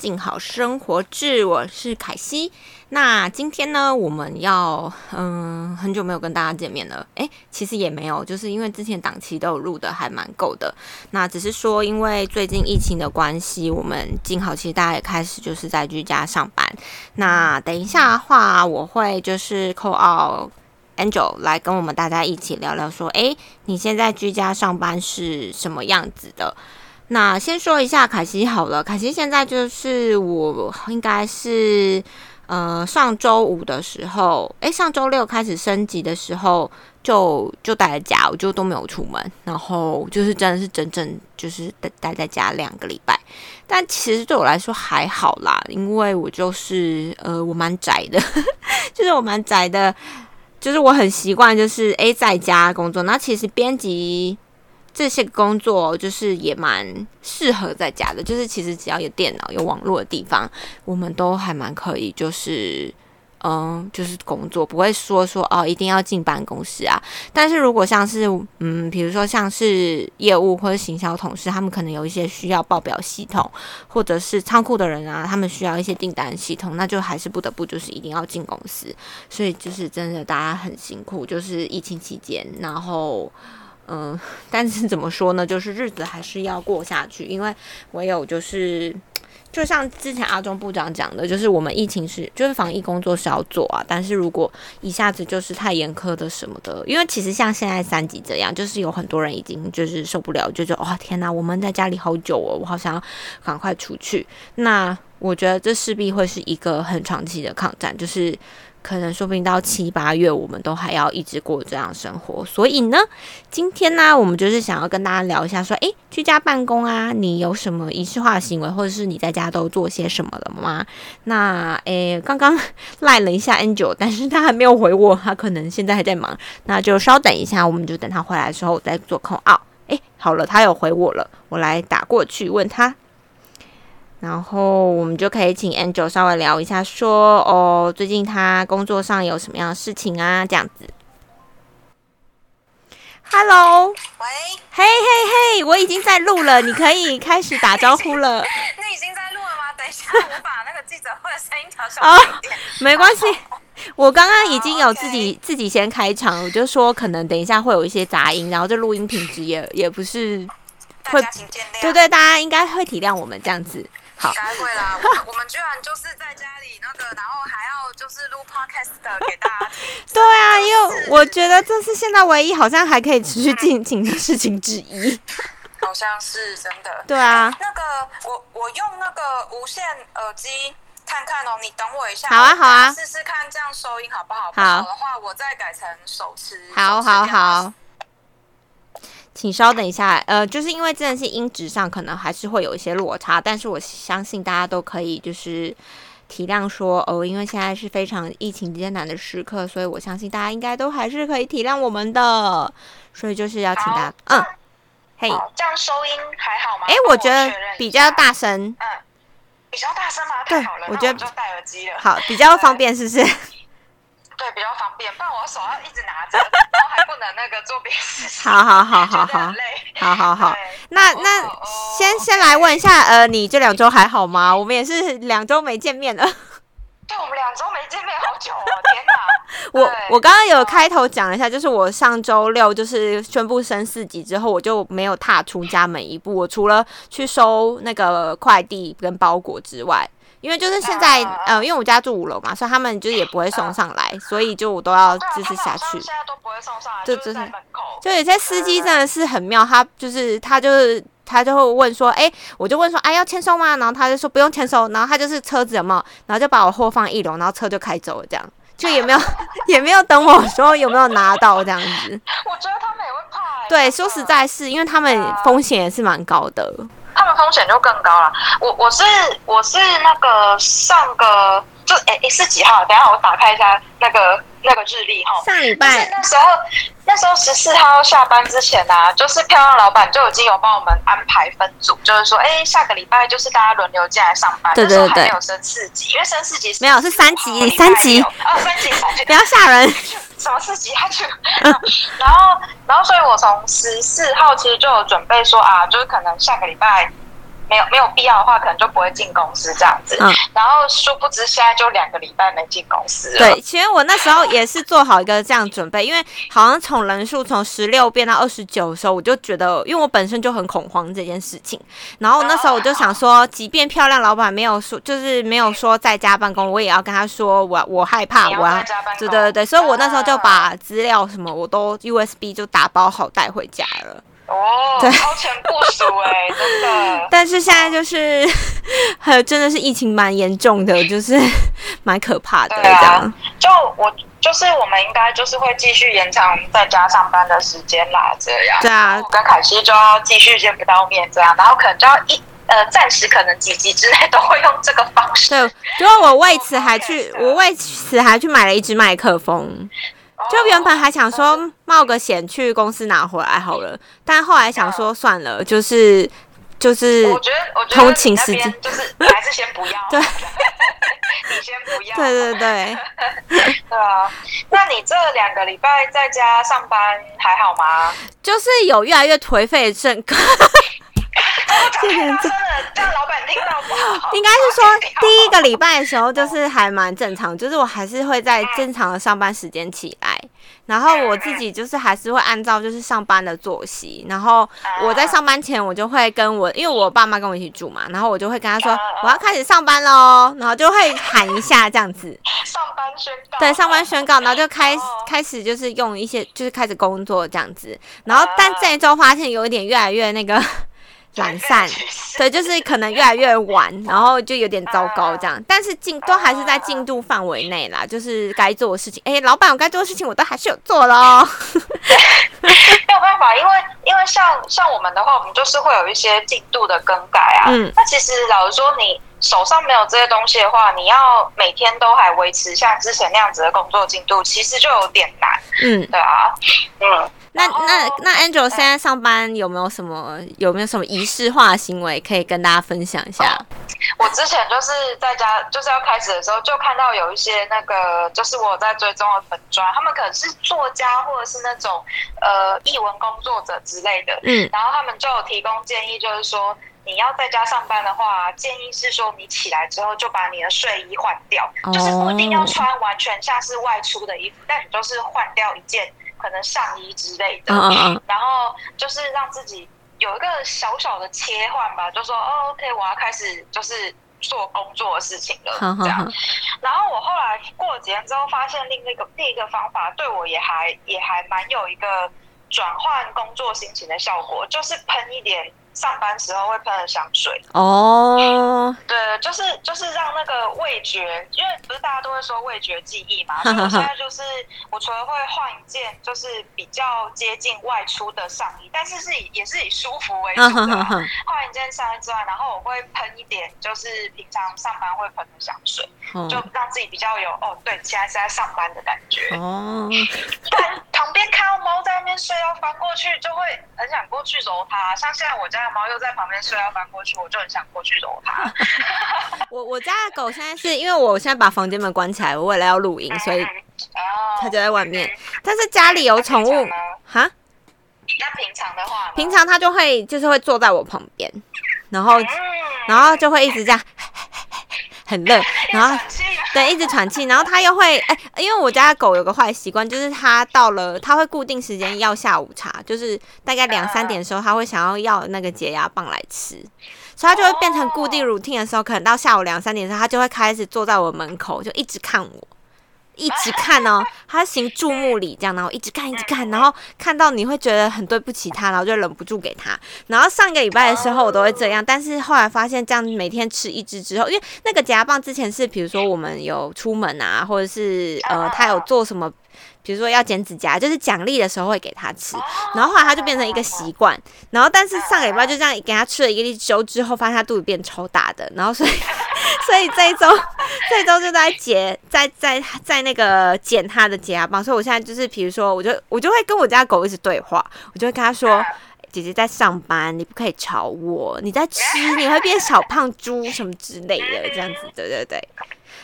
静好生活志，我是凯西。那今天呢，我们要嗯，很久没有跟大家见面了。诶，其实也没有，就是因为之前档期都有录的还蛮够的。那只是说，因为最近疫情的关系，我们静好其实大家也开始就是在居家上班。那等一下的话，我会就是扣 out Angel 来跟我们大家一起聊聊，说，诶，你现在居家上班是什么样子的？那先说一下凯西好了，凯西现在就是我应该是呃上周五的时候，诶，上周六开始升级的时候就就待在家，我就都没有出门，然后就是真的是整整就是待待在家两个礼拜。但其实对我来说还好啦，因为我就是呃我蛮宅的，就是我蛮宅的，就是我很习惯就是诶在家工作。那其实编辑。这些工作就是也蛮适合在家的，就是其实只要有电脑、有网络的地方，我们都还蛮可以，就是嗯，就是工作不会说说哦一定要进办公室啊。但是如果像是嗯，比如说像是业务或者行销同事，他们可能有一些需要报表系统，或者是仓库的人啊，他们需要一些订单系统，那就还是不得不就是一定要进公司。所以就是真的大家很辛苦，就是疫情期间，然后。嗯，但是怎么说呢？就是日子还是要过下去，因为唯有就是，就像之前阿中部长讲的，就是我们疫情是就是防疫工作是要做啊，但是如果一下子就是太严苛的什么的，因为其实像现在三级这样，就是有很多人已经就是受不了，就觉得哇天哪，我们在家里好久哦，我好想要赶快出去。那我觉得这势必会是一个很长期的抗战，就是。可能说不定到七八月，我们都还要一直过这样生活。所以呢，今天呢，我们就是想要跟大家聊一下，说，诶，居家办公啊，你有什么仪式化的行为，或者是你在家都做些什么了吗？那，诶，刚刚赖了一下 Angel，但是他还没有回我，他可能现在还在忙，那就稍等一下，我们就等他回来的时候再做空奥。诶，好了，他有回我了，我来打过去问他。然后我们就可以请 Angel 稍微聊一下，说哦，最近他工作上有什么样的事情啊？这样子。Hello，喂，嘿嘿嘿，我已经在录了，你可以开始打招呼了。你已经在录了吗？等一下，我把那个记者会的声音调小一点。没关系，我刚刚已经有自己自己先开场，我就说可能等一下会有一些杂音，然后这录音品质也也不是会。对对，大家应该会体谅我们这样子。应该会啦，我我们居然就是在家里那个，然后还要就是录 podcast 给大家听。对啊，因为我觉得这是现在唯一好像还可以持续进行的事情之一。好像是真的。对啊。那个我我用那个无线耳机看看哦，你等我一下。好啊好啊。试试看这样收音好不好？好的话，我再改成手持。好好好。请稍等一下，呃，就是因为真的是音质上可能还是会有一些落差，但是我相信大家都可以就是体谅说，哦，因为现在是非常疫情艰难的时刻，所以我相信大家应该都还是可以体谅我们的，所以就是要请大家，嗯，嘿，这样收音还好吗？哎，我觉得比较大声，嗯，比较大声吗？对，我觉得就戴耳机了，好，比较方便，是不是？对，比较方便，不然我手要一直拿着，然后还不能那个做别的事情。好好好好好，好好好。那那先先来问一下，呃，你这两周还好吗？我们也是两周没见面了。对，我们两周没见面，好久哦，天哪！我我刚刚有开头讲了一下，就是我上周六就是宣布升四级之后，我就没有踏出家门一步，我除了去收那个快递跟包裹之外。因为就是现在，呃，因为我家住五楼嘛，所以他们就也不会送上来，所以就我都要就是下去。现在都不会送上来，就就是门口。就有些司机真的是很妙，他就是他就是他就会问说，哎，我就问说，哎，要签收吗？然后他就说不用签收，然后他就是车子有没有，然后就把我货放一楼，然后车就开走了，这样就也没有 也没有等我说有没有拿到这样子。我觉得他们也会怕。对，说实在是因为他们风险也是蛮高的。他们风险就更高了。我我是我是那个上个就诶诶是几号？等下我打开一下那个那个日历哈。上礼拜那时候那时候十四号下班之前啊，就是漂亮老板就已经有帮我们安排分组，就是说哎下个礼拜就是大家轮流进来上班。对对对。还没有升四级，因为升四级没有是三级三级 哦三级三级不要吓人。什么四级他就？然后然后所以我从十四号其实就有准备说啊，就是可能下个礼拜。没有没有必要的话，可能就不会进公司这样子。嗯然后殊不知现在就两个礼拜没进公司了。对，其实我那时候也是做好一个这样准备，因为好像从人数从十六变到二十九的时候，我就觉得，因为我本身就很恐慌这件事情，然后那时候我就想说，即便漂亮老板没有说，就是没有说在家办公，我也要跟他说，我我害怕，要我要对对对对，所以我那时候就啊把资料什么我都 USB 就打包好带回家了。哦，对 超前部署哎、真的。但是现在就是，还有真的是疫情蛮严重的，就是蛮可怕的这对啊样。就我就是我们应该就是会继续延长在家上班的时间啦，这样。对啊我跟凯西就要继续见不到面这样，然后可能就要一呃暂时可能几集之内都会用这个方式。对，因为我为此还去，我为此还去买了一支麦克风。就原本还想说冒个险去公司拿回来好了，但后来想说算了，就是就是我觉得，我觉得通勤时间就是还是先不要。对你先不要。对对对，对啊，那你这两个礼拜在家上班还好吗？就是有越来越颓废的症。太大声了，这样老板听到不好。应该是说第一个礼拜的时候，就是还蛮正常，就是我还是会在正常的上班时间起来，然后我自己就是还是会按照就是上班的作息，然后我在上班前我就会跟我，因为我爸妈跟我一起住嘛，然后我就会跟他说我要开始上班喽，然后就会喊一下这样子，上班宣告。对，上班宣告，然后就开哦开始就是用一些就是开始工作这样子，然后但这一周发现有一点越来越那个懒散。对，就是可能越来越晚，然后就有点糟糕这样，但是进都还是在进度范围内啦，就是该做的事情，哎、老板，我该做的事情我都还是有做咯。没有办法，因为因为像像我们的话，我们就是会有一些进度的更改啊。嗯那其实老实说，你手上没有这些东西的话，你要每天都还维持像之前那样子的工作进度，其实就有点难。嗯，对啊，嗯。那那那 Angel 现在上班有没有什么有没有什么仪式化的行为可以跟大家分享一下？我之前就是在家，就是要开始的时候，就看到有一些那个，就是我在追踪的粉砖，他们可能是作家或者是那种呃译文工作者之类的，嗯。然后他们就有提供建议，就是说你要在家上班的话，建议是说你起来之后就把你的睡衣换掉，哦就是不一定要穿完全像是外出的衣服，但你就是换掉一件可能上衣之类的，嗯嗯嗯，然后就是让自己有一个小小的切换吧，就说哦，OK，我要开始就是做工作的事情了，好好好这样。，然后我后来过了几天之后，发现另一个另一个方法对我也还也还蛮有一个转换工作心情的效果，就是喷一点上班时候会喷的香水。哦，对，就是就是让那个味觉，因为不是大家都会说味觉记忆嘛，所以我现在就是我除了会换一件就是比较接近外出的上衣，但是是以也是以舒服为主的换一件上衣之外，然后我会喷一点就是平常上班会喷的香水，就哦让自己比较有哦，对，现在是在上班的感觉。哦，不然旁边看到猫在那边睡，要翻过去，就会很想过去揉它。像现在我家的猫又在旁边睡，要翻过去，我就很想过去揉它。我我家的狗现在是因为我现在把房间门关起来，我为了要录音，所以哦，它就在外面。但是家里有宠物哈，那平常的话，平常它就会就是会坐在我旁边，然后嗯，然后就会一直这样很热，然后对，一直喘气，然后它又会哎、因为我家狗有个坏习惯，就是它到了它会固定时间要下午茶，就是大概两三点的时候，它会想要要那个解压棒来吃，所以它就会变成固定 routine 的时候，可能到下午两三点的时候，它就会开始坐在我门口，就一直看我。一直看哦，他行注目礼这样，然后一直看一直看，然后看到你会觉得很对不起他，然后就忍不住给他。然后上个礼拜的时候我都会这样，但是后来发现这样每天吃一只之后，因为那个夹棒之前是比如说我们有出门啊，或者是呃他有做什么，比如说要剪指甲，就是奖励的时候会给他吃。然后后来他就变成一个习惯，然后但是上个礼拜就这样给他吃了一个周之后，发现他肚子变超大的，然后所以 所以这一周 这一周就在解在在在那个剪他的解压棒，所以我现在就是比如说我就我就会跟我家狗一直对话，我就会跟他说。姐姐在上班，你不可以吵我。你在吃，你会变小胖猪什么之类的，这样子，对对对。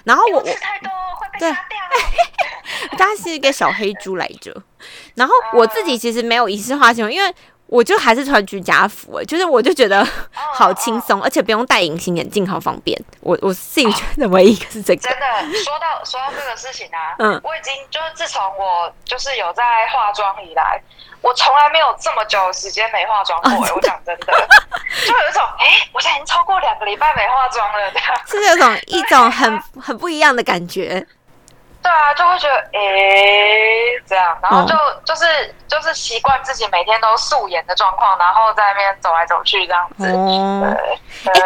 然后我我吃太多会被对杀掉。它是一个小黑猪来着。然后我自己其实没有仪式化行为，因为我就还是穿居家服，哎，就是我就觉得 好轻松，而且不用戴隐形眼镜，好方便。我我自己觉得唯一一个是这个。真的，说到说到这个事情啊，嗯，我已经就是自从我就是有在化妆以来，我从来没有这么久时间没化妆过。我讲真的，就有一种哎，我现在已经超过两个礼拜没化妆了，这样 是有种一种很很不一样的感觉。对啊，就会觉得诶这样，然后就就是就是习惯自己每天都素颜的状况，然后在那边走来走去这样子。对，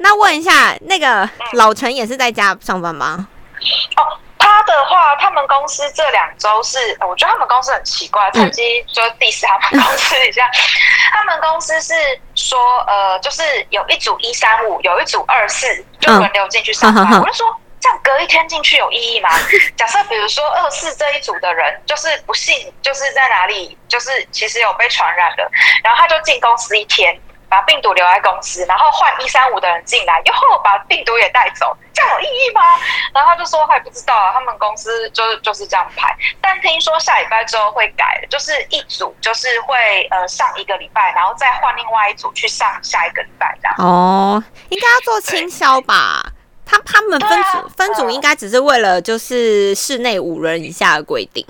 那问一下，那个老陈也是在家上班吗？哦，他的话，他们公司这两周是，我觉得他们公司很奇怪，趁机就 diss 他们公司一下。他们公司是说，呃，就是有一组一三五，有一组二四，就轮流进去上班。我就说。这样隔一天进去有意义吗？假设比如说二四这一组的人，就是不幸就是在哪里，就是其实有被传染了，然后他就进公司一天，把病毒留在公司，然后换一三五的人进来，又把病毒也带走，这样有意义吗？然后他就说他也不知道啊，他们公司就是就是这样排，但听说下礼拜之后会改，就是一组就是会呃上一个礼拜，然后再换另外一组去上下一个礼拜这样。哦，应该要做清销吧。他他们分组分组应该只是为了就是室内五人以下的规定。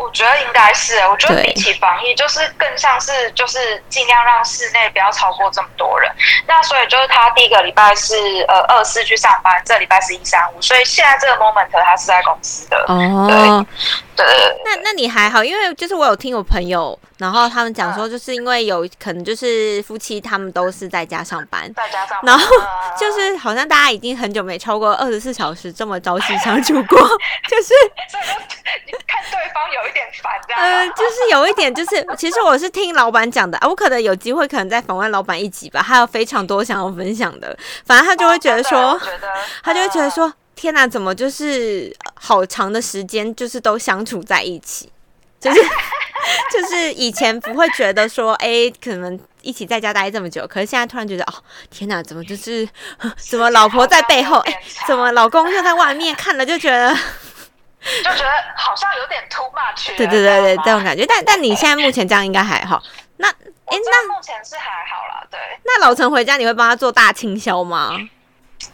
我觉得应该是，我觉得比起防疫，就是更像是就是尽量让室内不要超过这么多人。那所以就是他第一个礼拜是呃二四去上班，这礼拜是一三五，所以现在这个 moment 他是在公司的。哦，对对。那那你还好，因为就是我有听我朋友。然后他们讲说，就是因为有可能就是夫妻他们都是在家上班，在家上班，然后就是好像大家已经很久没超过二十四小时这么朝夕相处过，就是看对方有一点烦这样。嗯，就是有一点，就是 其实我是听老板讲的啊，我可能有机会可能再访问老板一集吧，他有非常多想要分享的，反正他就会觉得说，他就会觉得说，天哪，怎么就是好长的时间就是都相处在一起。就是 就是以前不会觉得说，哎，可能一起在家待这么久，可是现在突然觉得，哦，天哪，怎么就是怎么老婆在背后，哎，怎么老公又在外面看了就觉得，就觉得好像有点 too much。对对对对，这种感觉。但但你现在目前这样应该还好。那哎，那目前是还好啦，对。那老陈回家你会帮他做大清销吗？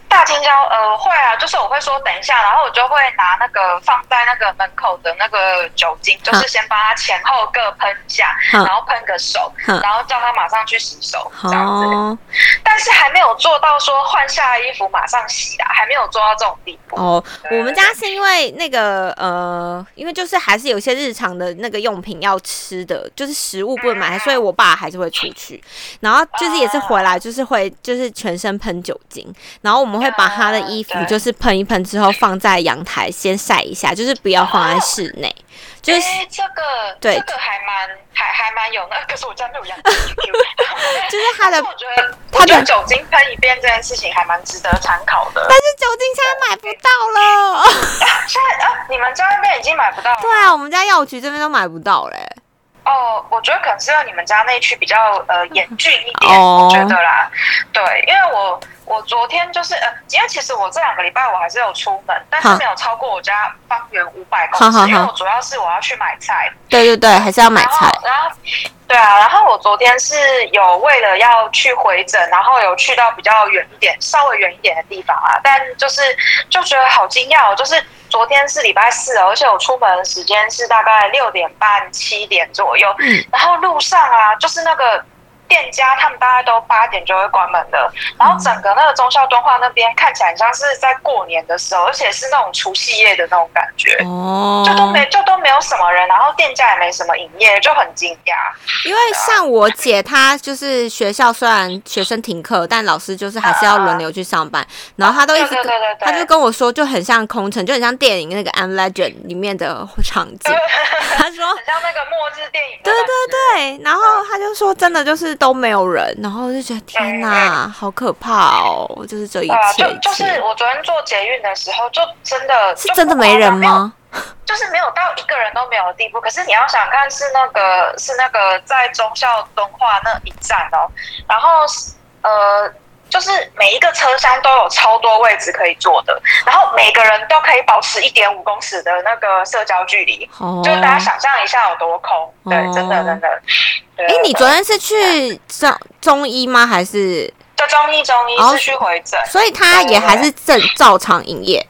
大青椒，呃，会啊，就是我会说等一下，然后我就会拿那个放在那个门口的那个酒精，就是先把它前后各喷一下，然后喷个手，然后叫他马上去洗手这样子。但是还没有做到说换下衣服马上洗啊，还没有做到这种地步。哦，我们家是因为那个呃，因为就是还是有些日常的那个用品要吃的，就是食物不能买，所以我爸还是会出去，然后就是也是回来就是会就是全身喷酒精，然后我们。会把他的衣服就是喷一喷之后放在阳台先晒一下，就是不要放在室内。就是这个，对，这个还蛮还还蛮有那，可是我家没有阳台。就是他的，我觉得他的酒精喷一遍这件事情还蛮值得参考的。但是酒精现在买不到了。现在啊，你们家那边已经买不到了。对啊，我们家药局这边都买不到嘞。哦，我觉得可能是因为你们家那区比较呃严峻一点，我觉得啦。对，因为我。我昨天就是呃，因为其实我这两个礼拜我还是有出门，但是没有超过我家方圆五百公尺，因为我主要是我要去买菜。对对对，还是要买菜。然后，对啊，然后我昨天是有为了要去回诊，然后有去到比较远一点、稍微远一点的地方啊，但就是就觉得好惊讶，就是昨天是礼拜四，而且我出门的时间是大概六点半、七点左右，嗯然后路上啊，就是那个。店家他们大概都八点就会关门的，然后整个那个中校敦化那边看起来像是在过年的时候，而且是那种除夕夜的那种感觉，哦，就都没就都没有什么人，然后店家也没什么营业，就很惊讶。因为像我姐她就是学校虽然学生停课，但老师就是还是要轮流去上班，然后她都一直她就跟我说，就很像空城，就很像电影那个《I'm Legend》里面的场景。她说很像那个末日电影。对对对，然后他就说真的就是。都没有人，然后就觉得天哪，好可怕哦！就是这一切，就就是我昨天坐捷运的时候，就真的是真的没人吗？就是没有到一个人都没有的地步。可是你要想看，是那个是那个在中校敦化那一站哦，然后呃就是每一个车厢都有超多位置可以坐的，然后每个人都可以保持一点五公尺的那个社交距离，哦就大家想象一下有多空。对，哦真的真的。对哎、你昨天是去中中医吗？还是？就中医中医哦是去回诊，所以他也还是正照常营业。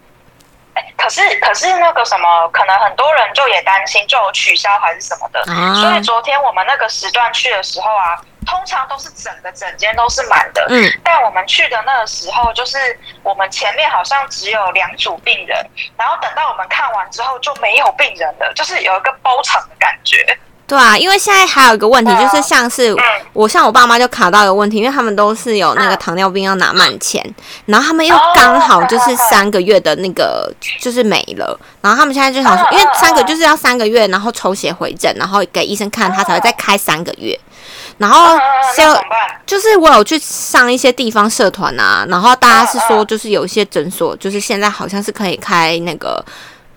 哎可是可是那个什么，可能很多人就也担心，就有取消还是什么的。啊所以昨天我们那个时段去的时候啊，通常都是整个整间都是满的。嗯，但我们去的那个时候，就是我们前面好像只有两组病人，然后等到我们看完之后就没有病人了，就是有一个包场的感觉。对啊，因为现在还有一个问题，就是像是嗯。我像我爸妈就卡到一个问题，因为他们都是有那个嗯。糖尿病要拿慢钱，然后他们又哦刚好就是三个月的那个就是没了，然后他们现在就想说，嗯因为三个就是要三个月，然后抽血回诊，然后给医生看，他才会再开三个月，然后就？就是我有去上一些地方社团啊，然后大家是说，就是有一些诊所，就是现在好像是可以开那个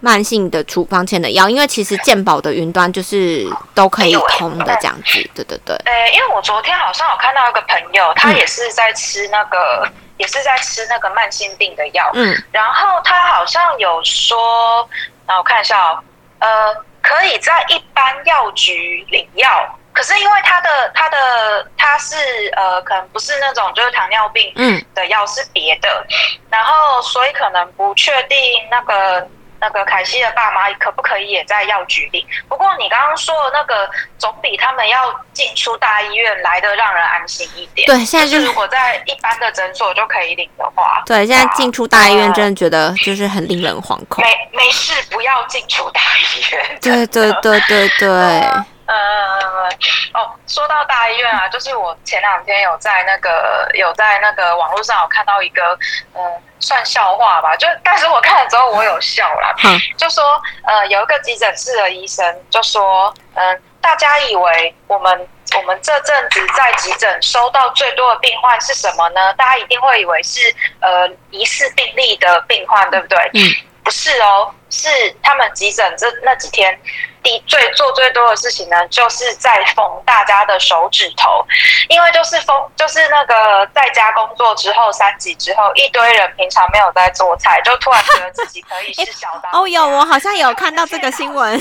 慢性的处方签的药，因为其实健保的云端就是都可以通的这样子，对对对，呃，因为我昨天好像有看到一个朋友，他嗯也是在吃那个，也是在吃那个慢性病的药，嗯，然后他好像有说，那我看一下哦，呃，可以在一般药局领药，可是因为他的他的他是呃，可能不是那种就是糖尿病嗯。的药是别的，然后所以可能不确定那个。那个凯西的爸妈可不可以也在药局里？不过你刚刚说的那个，总比他们要进出大医院来的让人安心一点。对，现在就如果在一般的诊所就可以领的话，对，现在进出大医院真的觉得就是很令人惶恐，没没事，不要进出大医院。对对对对对，呃，哦，说到大医院啊，就是我前两天有在那个有在那个网络上有看到一个，嗯、算笑话吧，就但是我看了之后我有笑啦，嗯就说呃有一个急诊室的医生就说，嗯、大家以为我们我们这阵子在急诊收到最多的病患是什么呢？大家一定会以为是呃疑似病例的病患，对不对？嗯，不是哦，是他们急诊这那几天。第最做最多的事情呢，就是在缝大家的手指头，因为就是缝，就是那个在家工作之后三级之后，一堆人平常没有在做菜，就突然觉得自己可以是小当家 哦有，我好像有看到这个新闻，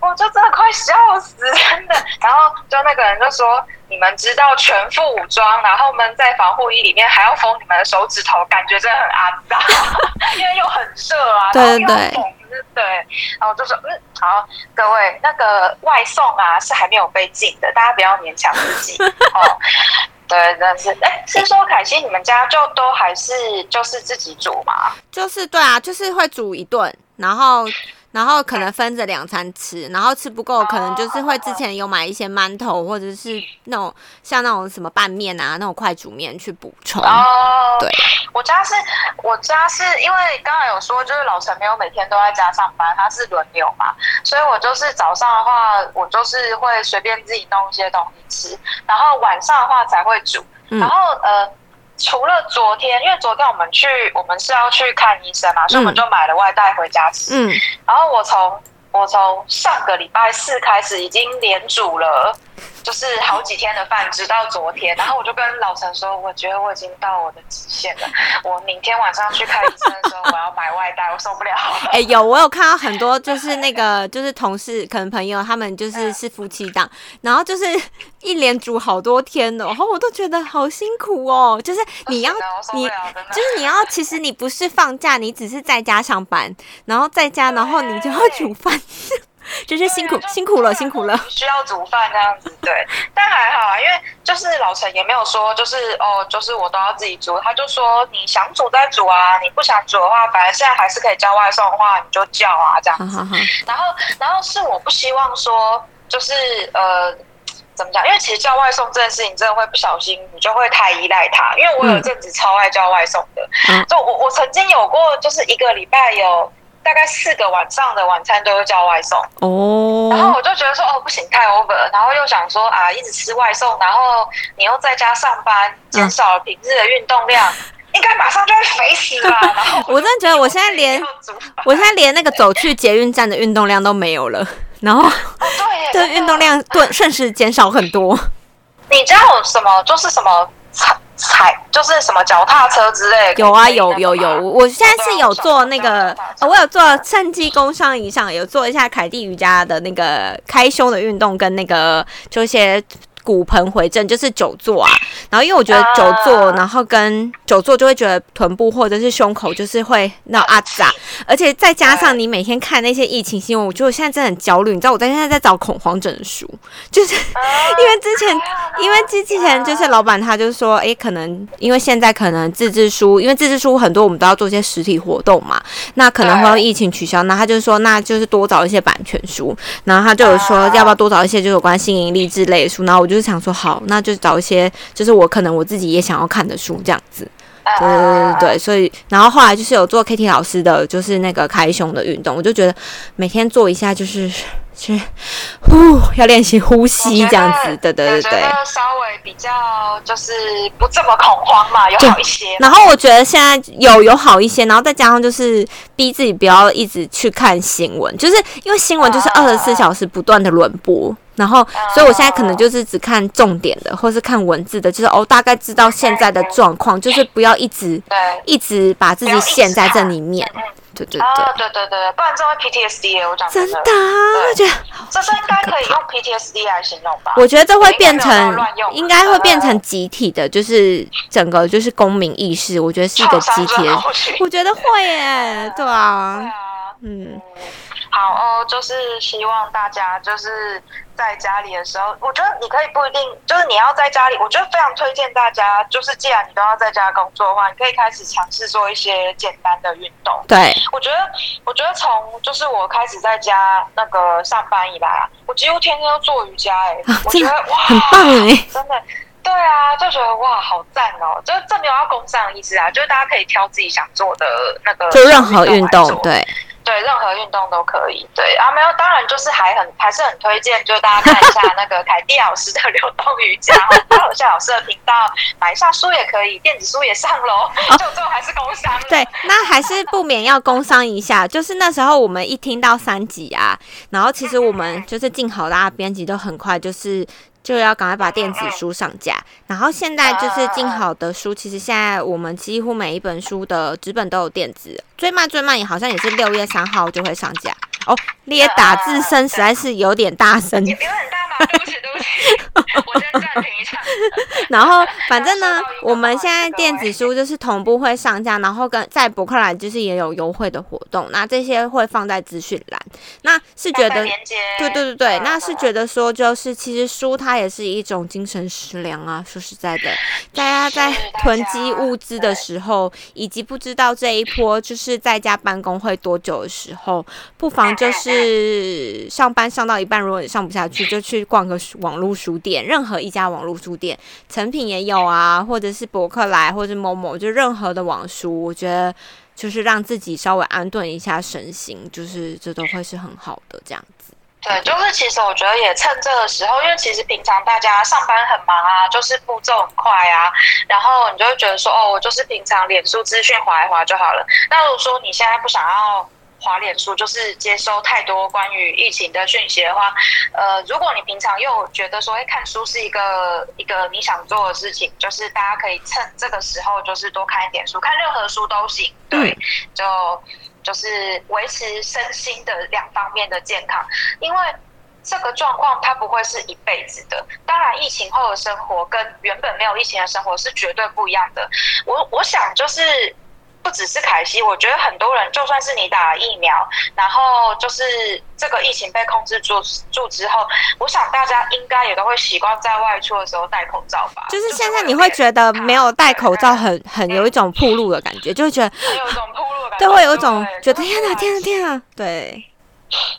我就真的快笑死，真的。然后就那个人就说：“你们知道全副武装，然后闷在防护衣里面，还要封你们的手指头，感觉真的很肮脏，因为又很热啊，对然后又对对，然后就说，嗯，好，各位，那个外送啊是还没有被禁的，大家不要勉强自己 哦。对，但是，哎，是说凯西，你们家就都还是就是自己煮吗？就是对啊，就是会煮一顿，然后然后可能分着两餐吃，然后吃不够，可能就是会之前有买一些馒头或者是那种像那种什么拌面啊，那种快煮面去补充。哦，对，我家是，我家是因为刚才有说，就是老陈没有每天都在家上班，他是轮流嘛，所以我就是早上的话，我就是会随便自己弄一些东西吃，然后晚上的话才会煮，嗯然后呃。除了昨天，因为昨天我们去，我们是要去看医生嘛，所以我们嗯就买了外带回家吃。嗯，然后我从我从上个礼拜四开始已经连煮了，就是好几天的饭，直到昨天。然后我就跟老陈说，我觉得我已经到我的极限了。我明天晚上去看医生的时候，我要买外带，我受不了了。哎、有我有看到很多，就是那个就是同事，可能朋友他们就是是夫妻档，然后就是一连煮好多天的，然后我都觉得好辛苦哦。就是你要你就是你要，其实你不是放假，你只是在家上班，然后在家，然后你就要煮饭，就是辛苦啊辛苦了辛苦了。需要煮饭这样子，对，但还好啊，因为就是老陈也没有说，就是哦，就是我都要自己煮，他就说你想煮再煮啊，你不想煮的话，反正现在还是可以叫外送的话，你就叫啊这样子。好好好，然后，然后是我不希望说，就是呃，怎么讲？因为其实叫外送这件事情，真的会不小心，你就会太依赖他。因为我有一阵子超爱叫外送的，嗯就我我曾经有过，就是一个礼拜有大概四个晚上的晚餐都会叫外送哦，然后哦，我就觉得说，哦，不行，太 over 了。然后又想说啊，一直吃外送，然后你又在家上班，减少了平日的运动量。应该马上就会肥死吧？然后我真的觉得我现在连 我现在连那个走去捷运站的运动量都没有了，然后对耶对运动量顿瞬时减少很多。你知道什么？就是什么餐踩，就是什么脚踏车之类的。有啊，有有有，我我现在是有做那个我有做趁机工商以上，有做一下凯蒂瑜伽的那个开胸的运动，跟那个就一些骨盆回正，就是久坐啊。然后因为我觉得久坐，啊然后跟久坐就会觉得臀部或者是胸口就是会那种阿扎，而且再加上你每天看那些疫情新闻，我觉得我现在真的很焦虑。你知道我在现在在找恐慌症的书，就是啊。因为之前因为之之前就是老板他就说，哎，可能因为现在可能自制书，因为自制书很多我们都要做一些实体活动嘛，那可能会有疫情取消，那他就说那就是多找一些版权书，然后他就有说啊。要不要多找一些就有关新盈利之类的书，然后我就是想说好，那就找一些就是我可能我自己也想要看的书这样子。对对对对对，所以然后后来就是有做 K T 老师的，就是那个开胸的运动，我就觉得每天做一下就是是呼要练习呼吸这样子，对对对对。稍微比较就是不这么恐慌嘛，有好一些。然后我觉得现在有有好一些，然后再加上就是逼自己不要一直去看新闻，就是因为新闻就是二十四小时不断的轮播，然后所以我现在可能就是只看重点的，或是看文字的，就是哦大概知道现在的状况，就是不要一直对，一直把自己陷在这里面，嗯对对啊，对，对不然这会 PTSD 耶我讲真的我觉得这是应该可以用 PTSD 来形容吧？我觉得这会变成应该会变成集体的，就是整个就是公民意识，我觉得是一个集体的。我觉得会耶，对啊，嗯。好哦，就是希望大家就是在家里的时候，我觉得你可以不一定，就是你要在家里，我觉得非常推荐大家，就是既然你都要在家工作的话，你可以开始尝试做一些简单的运动。对，我觉得，我觉得从就是我开始在家那个上班以来啊，我几乎天天都做瑜伽、欸，哎、啊我觉得 哇，很棒哎，真的。对啊，就觉得哇，好赞哦！就是这没有要攻上的意思啊，就是大家可以挑自己想做的那个，做任何运动，对。对，任何运动都可以。对啊，没有，当然就是还很还是很推荐，就是大家看一下那个凯蒂老师的流动瑜伽，还有夏老师的频道，买一下书也可以，电子书也上喽。就最后还是工商了。对，那还是不免要工商一下，就是那时候我们一听到三级啊，然后其实我们就是静好大家编辑都很快就是。就要赶快把电子书上架，然后现在就是进好的书，其实现在我们几乎每一本书的纸本都有电子，最慢最慢也好像也是六月三号就会上架。哦。列打字声实在是有点大声，也不用很大嘛，对不起，对不起，我先暂停一下。然后反正呢，我们现在电子书就是同步会上架，然后跟在博客来就是也有优惠的活动，那这些会放在资讯栏。那是觉得，对对对对，嗯那是觉得说，就是其实书它也是一种精神食粮啊。说实在的，大家在囤积物资的时候，以及不知道这一波就是在家办公会多久的时候，不妨就是 上班上到一半，如果你上不下去，就去逛个网络书店，任何一家网络书店。成品也有啊，或者是博客来，或者某某，就任何的网书，我觉得就是让自己稍微安顿一下身心，就是这都会是很好的这样子。对，就是其实我觉得也趁这个时候，因为其实平常大家上班很忙啊，就是步骤很快啊，然后你就会觉得说，哦，我就是平常脸书资讯划一划就好了。那如果说你现在不想要滑脸书，就是接收太多关于疫情的讯息的话，呃，如果你平常又觉得说，哎，看书是一个一个你想做的事情，就是大家可以趁这个时候，就是多看一点书，看任何书都行，对，就就是维持身心的两方面的健康，因为。这个状况它不会是一辈子的，当然疫情后的生活跟原本没有疫情的生活是绝对不一样的。我我想就是不只是凯西，我觉得很多人就算是你打了疫苗，然后就是这个疫情被控制住住之后，我想大家应该也都会习惯在外出的时候戴口罩吧。就是现在你会觉得没有戴口罩很很有一种铺路的感觉，就会觉得 很有一种铺路的感觉，对，会有一种觉得天哪天哪天哪，对。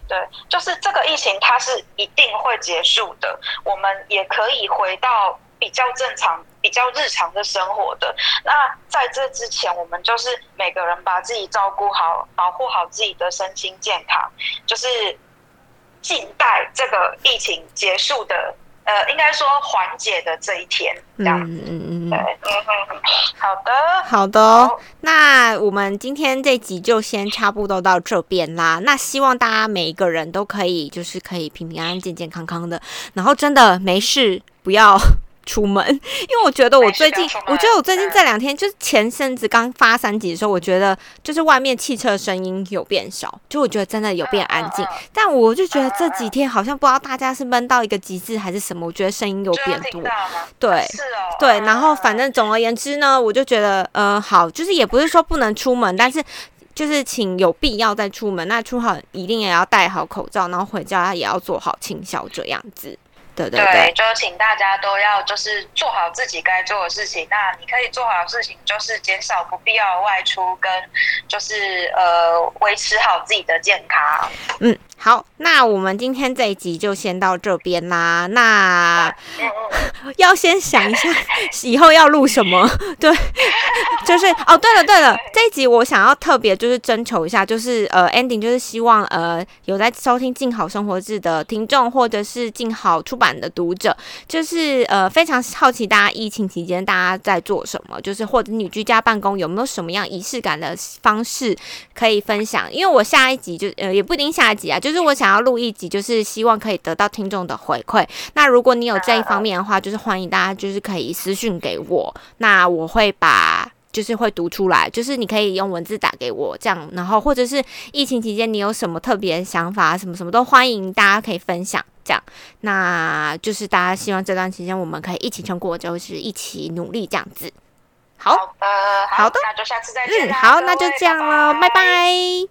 对，就是这个疫情它是一定会结束的，我们也可以回到比较正常、比较日常的生活的。那在这之前，我们就是每个人把自己照顾好，保护好自己的身心健康，就是静待这个疫情结束的。呃，应该说缓解的这一天，这样。嗯嗯对，嗯，嗯，好的，好的。那我们今天这集就先差不多到这边啦。那希望大家每一个人都可以，就是可以平平安安、健健康康的。然后真的没事，不要出门，因为我觉得我最近我觉得我最近这两天就是前阵子刚发三级的时候，我觉得就是外面汽车声音有变少，就我觉得真的有变安静。但我就觉得这几天好像不知道大家是闷到一个极致还是什么，我觉得声音有变多？对是哦，对，嗯然后反正总而言之呢，我就觉得，呃，好，就是也不是说不能出门，但是就是请有必要再出门，那出好一定也要戴好口罩，然后回家也要做好清消这样子。对对对对，，就请大家都要就是做好自己该做的事情。那你可以做好事情就是减少不必要的外出，跟就是呃维持好自己的健康。嗯，好，那我们今天这一集就先到这边啦。那嗯嗯，要先想一下 以后要录什么，对，就是哦，对了对了，这一集我想要特别就是征求一下，就是呃 ending 就是希望呃有在收听静好生活志的听众，或者是静好出版的读者，就是呃非常好奇大家疫情期间大家在做什么，就是或者你居家办公有没有什么样仪式感的方式可以分享？因为我下一集就呃也不一定下一集啊，就是我想要录一集，就是希望可以得到听众的回馈。那如果你有这一方面的话，就是欢迎大家就是可以私讯给我，那我会把。就是会读出来，就是你可以用文字打给我，这样，然后或者是疫情期间你有什么特别想法，什么什么都欢迎大家可以分享，这样，那就是大家希望这段期间我们可以一起撑过，就是一起努力这样子。好，好的，好的那就下次再见嗯，好，那就这样了，拜拜